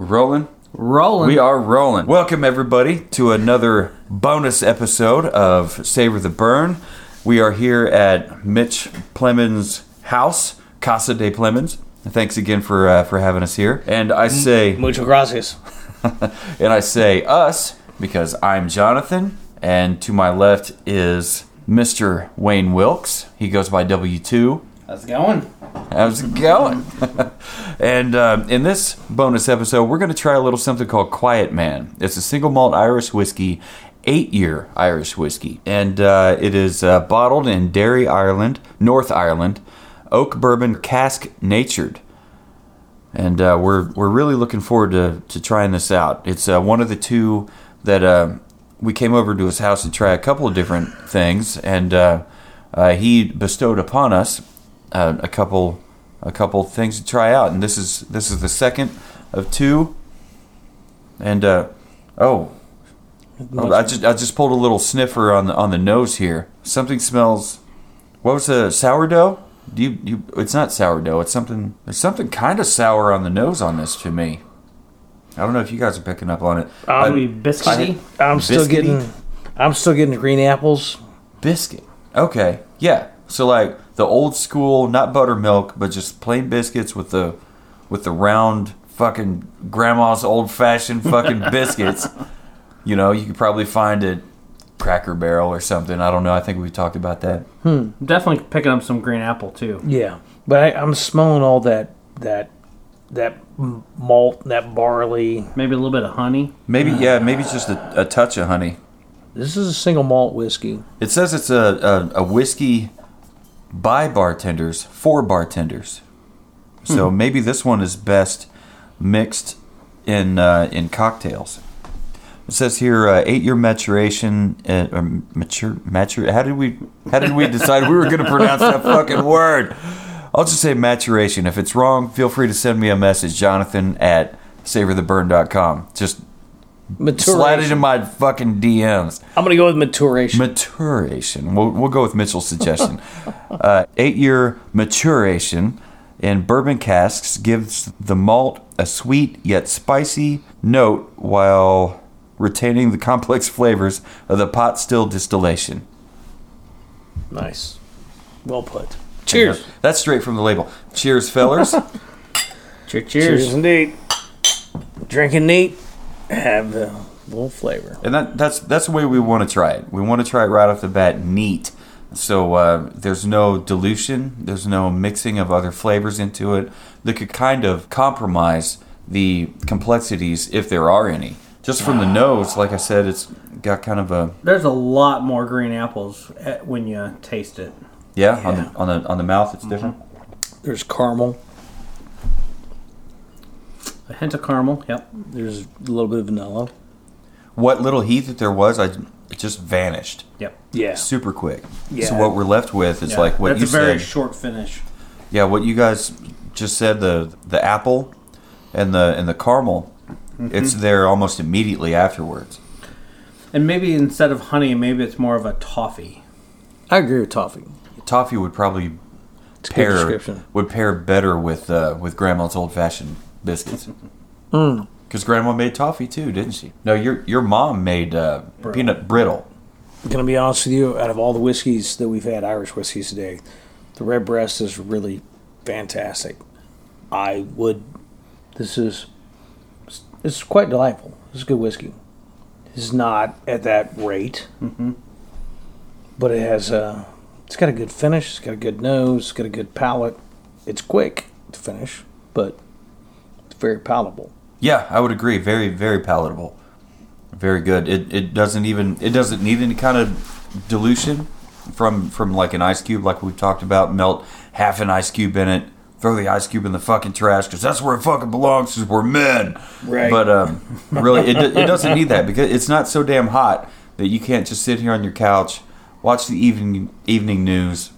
Rolling? Rolling. We are rolling. Welcome, everybody, to another bonus episode of Savor the Burn. We are here at Mitch Plemons' house, Casa de Plemons. Thanks again for uh, for having us here. And I say, Muchas gracias. and I say us because I'm Jonathan, and to my left is Mr. Wayne Wilkes. He goes by W2. How's it going? How's it going? and um, in this bonus episode, we're going to try a little something called Quiet Man. It's a single malt Irish whiskey, eight year Irish whiskey. And uh, it is uh, bottled in Derry, Ireland, North Ireland, oak bourbon cask natured. And uh, we're, we're really looking forward to, to trying this out. It's uh, one of the two that uh, we came over to his house to try a couple of different things. And he bestowed upon us uh, a couple a couple things to try out, and this is this is the second of two. And uh, oh, oh, I just I just pulled a little sniffer on the on the nose here. Something smells. What was the sourdough? Do you you? It's not sourdough. It's something. There's something kind of sour on the nose on this to me. I don't know if you guys are picking up on it. Um, Maybe biscuity. I'm still getting. I'm still getting green apples. Biscuit. Okay. Yeah. So like the old school, not buttermilk, but just plain biscuits with the with the round fucking grandma's old fashioned fucking biscuits. You know, you could probably find it Cracker Barrel or something. I don't know. I think we talked about that. Hmm. Definitely picking up some green apple too. Yeah, but I, I'm smelling all that that that m- malt, that barley. Maybe a little bit of honey. Maybe yeah, maybe just a, a touch of honey. This is a single malt whiskey. It says it's a, a, a whiskey by bartenders for bartenders. So maybe this one is best mixed in uh, in cocktails. It says here uh, eight year maturation. Uh, or mature mature. How did we how did we decide we were going to pronounce that fucking word? I'll just say maturation. If it's wrong, feel free to send me a message, Jonathan at savortheburn.com. Just slide it in my fucking DMs. I'm gonna go with maturation. Maturation. We'll, we'll go with Mitchell's suggestion. uh, eight year maturation in bourbon casks gives the malt a sweet yet spicy note while retaining the complex flavors of the pot still distillation. nice. Well put. Cheers. That's straight from the label. Cheers, fellers. Cheers. Cheers, Cheers. indeed. Drinking neat. Have a little flavor. and that, that's that's the way we want to try it. We want to try it right off the bat neat. So uh, there's no dilution, there's no mixing of other flavors into it that could kind of compromise the complexities if there are any. Just from the nose, like I said, it's got kind of a There's a lot more green apples at- when you taste it. yeah, on the on the on the mouth. It's different. There's caramel. A hint of caramel. Yep. There's a little bit of vanilla. What little heat that there was, I it just vanished Yep. Yeah. super quick. Yeah. So what we're left with is Yeah, like what That's you said. That's a very short finish. Yeah, what you guys just said the the apple and the and the caramel, Mm-hmm. it's there almost immediately afterwards. And maybe instead of honey, maybe it's more of a toffee. I agree with toffee. Toffee would probably It's pair description. would pair better with uh, with grandma's old fashioned biscuits. Mm. Because grandma made toffee too, didn't she? No, your your mom made uh, peanut brittle. I'm gonna be honest with you, out of all the whiskeys that we've had, Irish whiskeys today, the Redbreast is really fantastic. I would. This is. It's quite delightful. It's a good whiskey. It's not at that rate, but it has a. It's got a good finish. It's got a good nose. It's got a good palate. It's quick to finish, but it's very palatable. Yeah, I would agree. Very very palatable. Very good. It it doesn't even it doesn't need any kind of dilution from from like an ice cube like we've talked about. Melt half an ice cube in it. Throw the ice cube in the fucking trash because that's where it fucking belongs. Because we're men. Right. But um, really, it, it doesn't need that because it's not so damn hot that you can't just sit here on your couch, watch the evening evening news,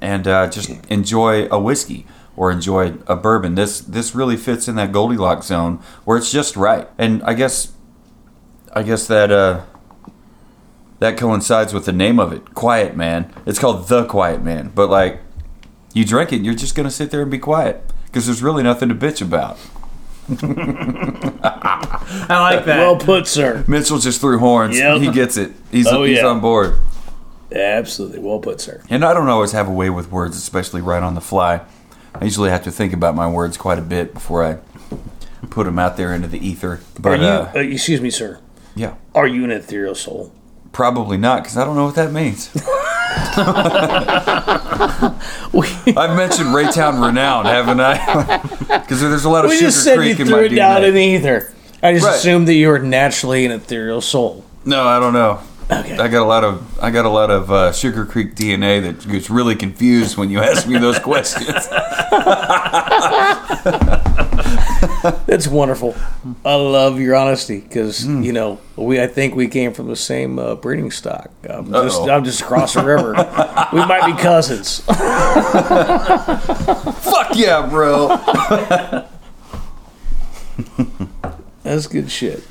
and uh, just enjoy a whiskey or enjoy a bourbon. This this really fits in that Goldilocks zone where it's just right. And I guess I guess that uh, that coincides with the name of it, Quiet Man. It's called The Quiet Man, but like you drink it, you're just gonna sit there and be quiet because there's really nothing to bitch about. I like that. Well put, sir. Mitchell just threw horns. Yep. He gets it. He's, Oh, he's yeah. on board. Absolutely. Well put, sir. And I don't always have a way with words, especially right on the fly. I usually have to think about my words quite a bit before I put them out there into the ether. Are But you, uh, uh, excuse me, sir. yeah, Are you an ethereal soul? probably not because I don't know what that means. I've mentioned Raytown Renown, haven't I? Because there's a lot of We Sugar just said Creek you threw it down in the ether. I just Right. assumed that you were naturally an ethereal soul. No, I don't know. Okay. I got a lot of I got a lot of uh, Sugar Creek DNA that gets really confused when you ask me those questions. That's wonderful. I love your honesty because Hmm. you know we. I think we came from the same uh, breeding stock. I'm just, I'm just across the river. we might be cousins. Fuck yeah, bro. That's good shit.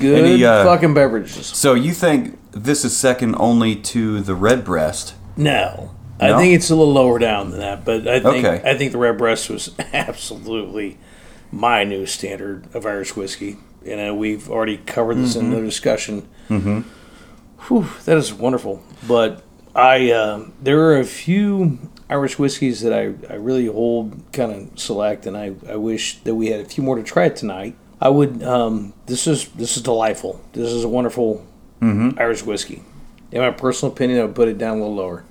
Good Any, uh, fucking beverages. So you think this is second only to the Redbreast? No. No? I think it's a little lower down than that, but I think Okay. I think the Redbreast was absolutely my new standard of Irish whiskey. You know, we've already covered this in the discussion. Mm-hmm. Whew, that is wonderful. But I um there are a few Irish whiskeys that I, I really hold kind of select, and I, I wish that we had a few more to try tonight. I would. Um, this is this is delightful. This is a wonderful Irish whiskey. In my personal opinion, I would put it down a little lower.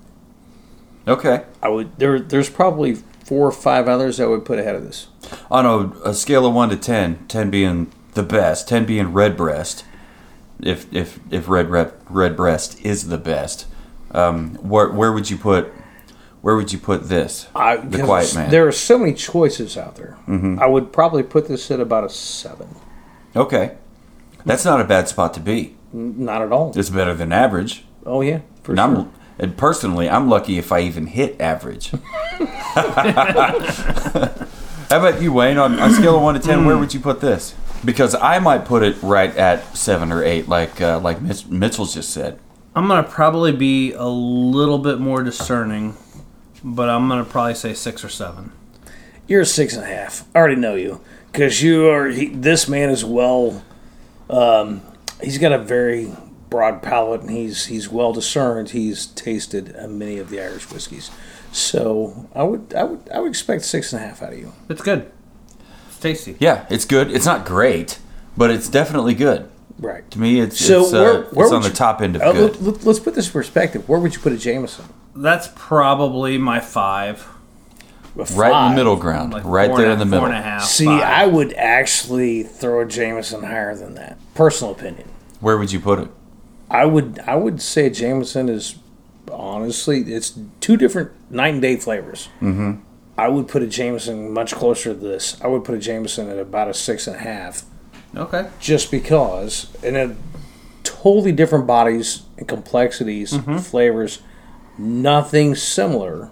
Okay. I would there. There's probably four or five others I would put ahead of this. On a, a scale of one to 10, 10 being the best, ten being Redbreast, if if if red Redbreast is the best, um, where where would you put where would you put this? I, the Quiet Man. There are so many choices out there. I would probably put this at about a seven. Okay, that's not a bad spot to be. N- Not at all. It's better than average. Oh yeah, for And sure. I'm and personally, I'm lucky if I even hit average. How about you, Wayne? On, on a scale of one to ten, where would you put this? Because I might put it right at seven or eight, like uh, like Mitch, Mitchell's just said. I'm gonna probably be a little bit more discerning, but I'm gonna probably say six or seven. You're a six and a half. I already know you because you are. He, this man is well. Um, he's got a very broad palate, and he's he's well discerned. He's tasted uh, many of the Irish whiskeys, so I would I would I would expect six and a half out of you. It's good. It's tasty. Yeah, it's good. It's not great, but it's definitely good. Right. To me, it's So it's, uh, where- where it's on would the top end of Uh, good. let, us put this in perspective. Where would you put a Jameson? That's probably my five. A Right in the middle ground, Like right there and in the middle. and a half. See, five. I would actually throw a Jameson higher than that. Personal opinion. Where would you put it? I would I would say Jameson is honestly it's two different night and day flavors. Mm-hmm. I would put a Jameson much closer to this. I would put a Jameson at about a six and a half, Okay. just because, and it totally different bodies and complexities, flavors, nothing similar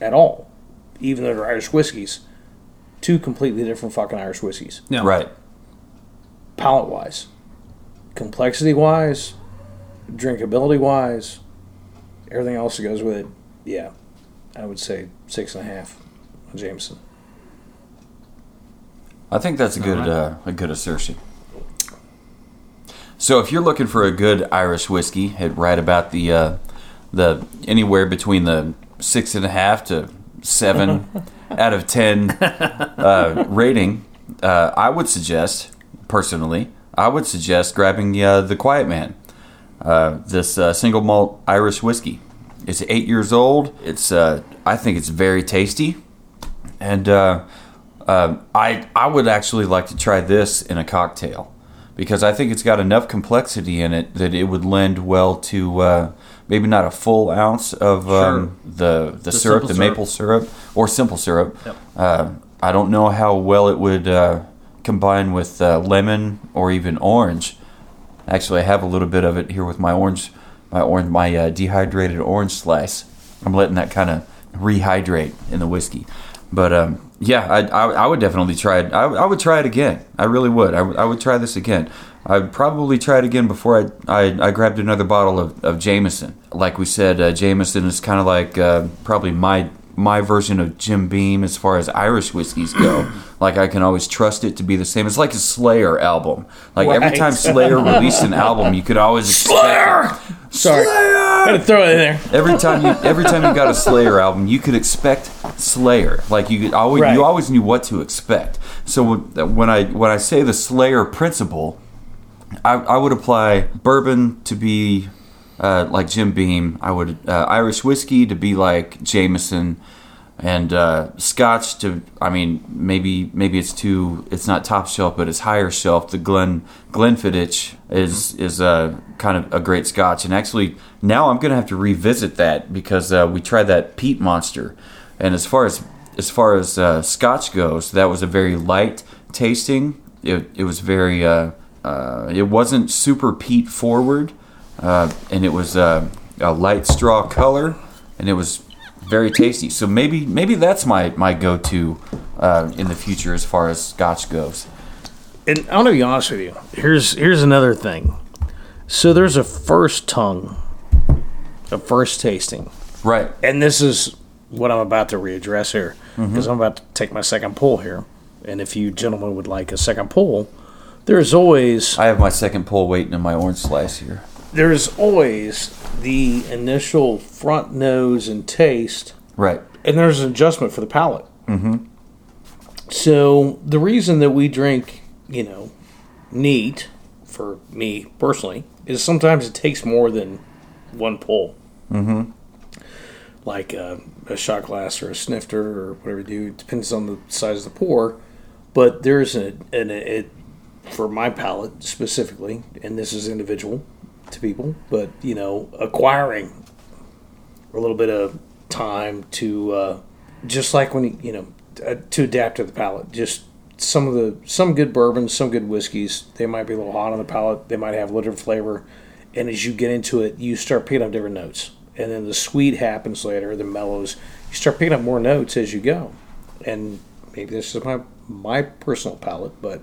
at all. Even though they're Irish whiskeys, two completely different fucking Irish whiskeys Yeah. Right. palate wise, complexity wise, drinkability wise, everything else that goes with it. Yeah, I would say six and a half on Jameson. I think that's a good uh, a good assertion. So if you're looking for a good Irish whiskey at right about the uh, the anywhere between the six and a half to seven out of ten uh, rating, uh, I would suggest personally, I would suggest grabbing the uh, the Quiet Man, uh, this uh, single malt Irish whiskey. It's eight years old. It's uh, I think it's very tasty, and uh, um, I I would actually like to try this in a cocktail because I think it's got enough complexity in it that it would lend well to uh, maybe not a full ounce of um, the the, syrup, the syrup. maple syrup or simple syrup. Yep. I don't know how well it would uh, combine with uh, lemon or even orange. Actually, I have a little bit of it here with my orange, my orange, my uh, dehydrated orange slice. I'm letting that kind of rehydrate in the whiskey. But um, yeah, I, I, I would definitely try it. I, I would try it again. I really would. I, would- I would try this again. I'd probably try it again before I, I, I grabbed another bottle of, of Jameson. Like we said, uh, Jameson is kind of like uh, probably my my version of Jim Beam as far as Irish whiskeys go. Like I can always trust it to be the same. It's like a Slayer album. Like every time Slayer released an album, you could always expect it. Sorry. Had to throw it in there. Every time you every time you got a Slayer album, you could expect Slayer. Like you could always Right. you always knew what to expect. So when I when I say the Slayer principle, I, I would apply bourbon to be uh, like Jim Beam. I would uh, Irish whiskey to be like Jameson, and uh, Scotch to. I mean, maybe maybe it's too. It's not top shelf, but it's higher shelf. The Glen Glenfiddich is is a kind of a great Scotch, and actually now I'm gonna have to revisit that because uh, we tried that Peat Monster, and as far as as far as uh, Scotch goes, that was a very light tasting. It it was very. Uh, uh, it wasn't super peat forward, uh, and it was a light straw color, and it was very tasty. So maybe maybe that's my my go to uh, in the future as far as Scotch goes. And I'm gonna be honest with you. Here's here's another thing. So there's a first tongue, a first tasting, Right. and this is what I'm about to readdress here Mm-hmm. because I'm about to take my second pull here. And if you gentlemen would like a second pull, there's always I have my second pull waiting in my orange slice here. There's always the initial front nose and taste Right. and there's an adjustment for the palate. Mm-hmm. So the reason that we drink, you know, neat for me personally is sometimes it takes more than one pull. Mm-hmm. Like a, a shot glass or a snifter or whatever you do. It depends on the size of the pour. But there's an, an it for my palate specifically, and this is individual to people, but you know, acquiring a little bit of time to uh, just like when you, know uh, to adapt to the palate. Just some of the some good bourbons, some good whiskeys. They might be a little hot on the palate. They might have a little flavor, and as you get into it, you start picking up different notes. And then the sweet happens later. The mellows. You start picking up more notes as you go, and maybe this is my my personal palate, but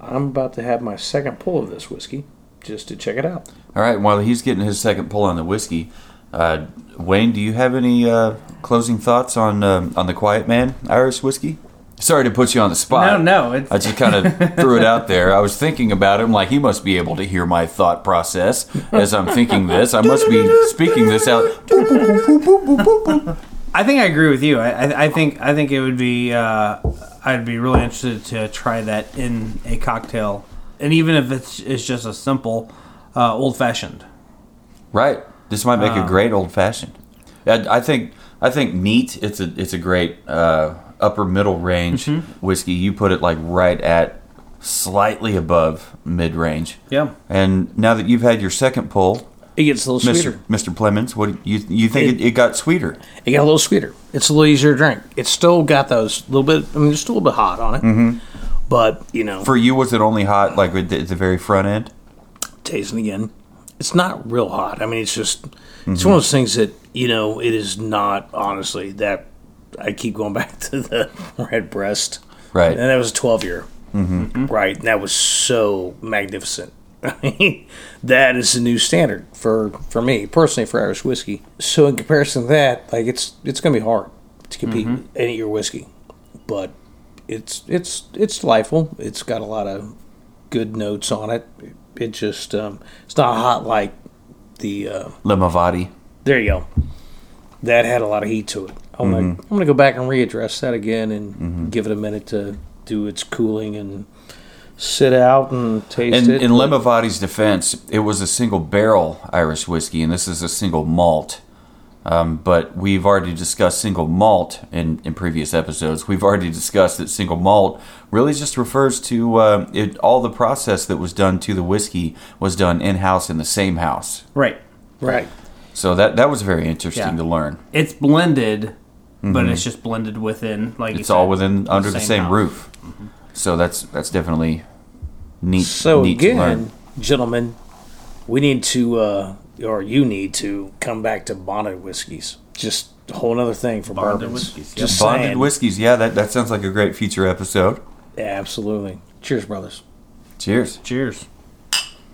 I'm about to have my second pull of this whiskey just to check it out. All right. While he's getting his second pull on the whiskey, uh, Wayne, do you have any uh, closing thoughts on uh, on the Quiet Man Irish whiskey? Sorry to put you on the spot. No, no, it's- I just kind of threw it out there. I was thinking about him like he must be able to hear my thought process as I'm thinking this. I must be speaking this out. I think I agree with you. I, I, I think I think it would be. Uh, I'd be really interested to try that in a cocktail, and even if it's, it's just a simple uh, old fashioned. Right. This might make a great old fashioned. I, I think I think neat. It's a it's a great uh, upper middle range whiskey. You put it like right at slightly above mid range. Yeah. And now that you've had your second pull, It gets a little Mr. sweeter. Mr. Plemons, what you you think it, it got sweeter? It got a little sweeter. It's a little easier to drink. It's still got those little bit. I mean, it's still a little bit hot on it, mm-hmm. But you know, For you, was it only hot like at the, at the very front end? tasting again, it's not real hot. I mean, it's just it's one of those things that you know it is not honestly that. I keep going back to the Redbreast, Right. and that was a twelve year, mm-hmm. right? And that was so magnificent. I mean, that is the new standard for for me personally for Irish whiskey. So in comparison to that, like it's it's gonna be hard to compete with any of your whiskey, but it's it's it's delightful. It's got a lot of good notes on it. It just um, it's not hot like the uh, Limavady. there you go. That had a lot of heat to it. I'm gonna I'm gonna go back and readdress that again and give it a minute to do its cooling and sit out and taste In, it. in Limavady's defense, it was a single barrel Irish whiskey, and this is a single malt. Um, but we've already discussed single malt in, in previous episodes. We've already discussed that single malt really just refers to uh, it, all the process that was done to the whiskey was done in house in the same house. Right. right. So that that was very interesting Yeah. to learn. It's blended, but it's just blended within like you Mm-hmm. It's said, all within under the same house. roof. So that's that's definitely neat. So neat to learn. again, gentlemen, we need to, uh, or you need to come back to bonded whiskeys. Just a whole other thing for Bonded bourbons. whiskeys, yeah. Just Bonded saying. whiskeys, yeah, that, that sounds like a great future episode. Absolutely. Cheers, brothers. Cheers. Cheers.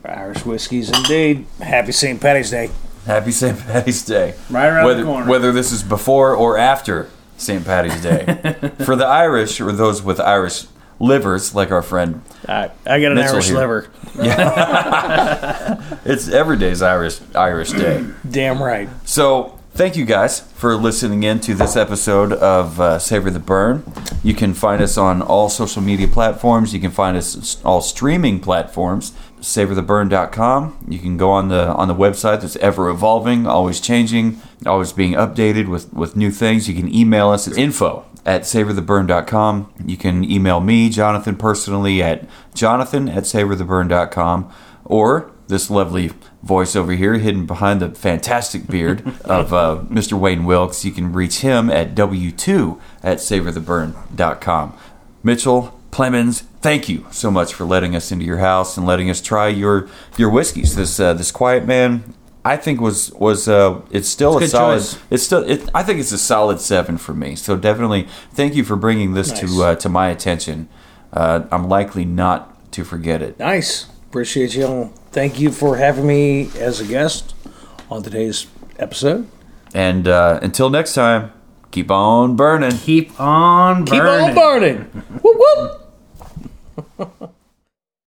Irish whiskeys, indeed. Happy St. Patty's Day. Happy St. Patty's Day. Right around whether, the corner. Whether this is before or after St. Patty's Day. For the Irish or those with Irish livers, like our friend. I, I got an Mitchell Irish here. liver. It's every day's Irish Irish Day. Damn right. So, thank you guys for listening in to this episode of uh, Savor the Burn. You can find us on all social media platforms. You can find us all streaming platforms. SavorTheBurn.com. You can go on the on the website that's ever evolving, always changing, always being updated with, with new things. You can email us at info at SavorTheBurn.com. You can email me, Jonathan, personally at Jonathan at SavorTheBurn.com or this lovely voice over here, hidden behind the fantastic beard of uh, Mr. Wayne Wilkes. You can reach him at W2 at savortheburn.com. Mitchell, Plemons, thank you so much for letting us into your house and letting us try your your whiskeys. This uh, this Quiet Man, I think was was uh, it's still It's a a solid. choice. It's still it, I think it's a solid seven for me. So definitely thank you for bringing this Nice. to uh, to my attention. Uh, I'm likely not to forget it. Nice. Appreciate you. Thank you for having me as a guest on today's episode. And uh, until next time, keep on burning. Keep on burning. Keep on burning. whoop whoop.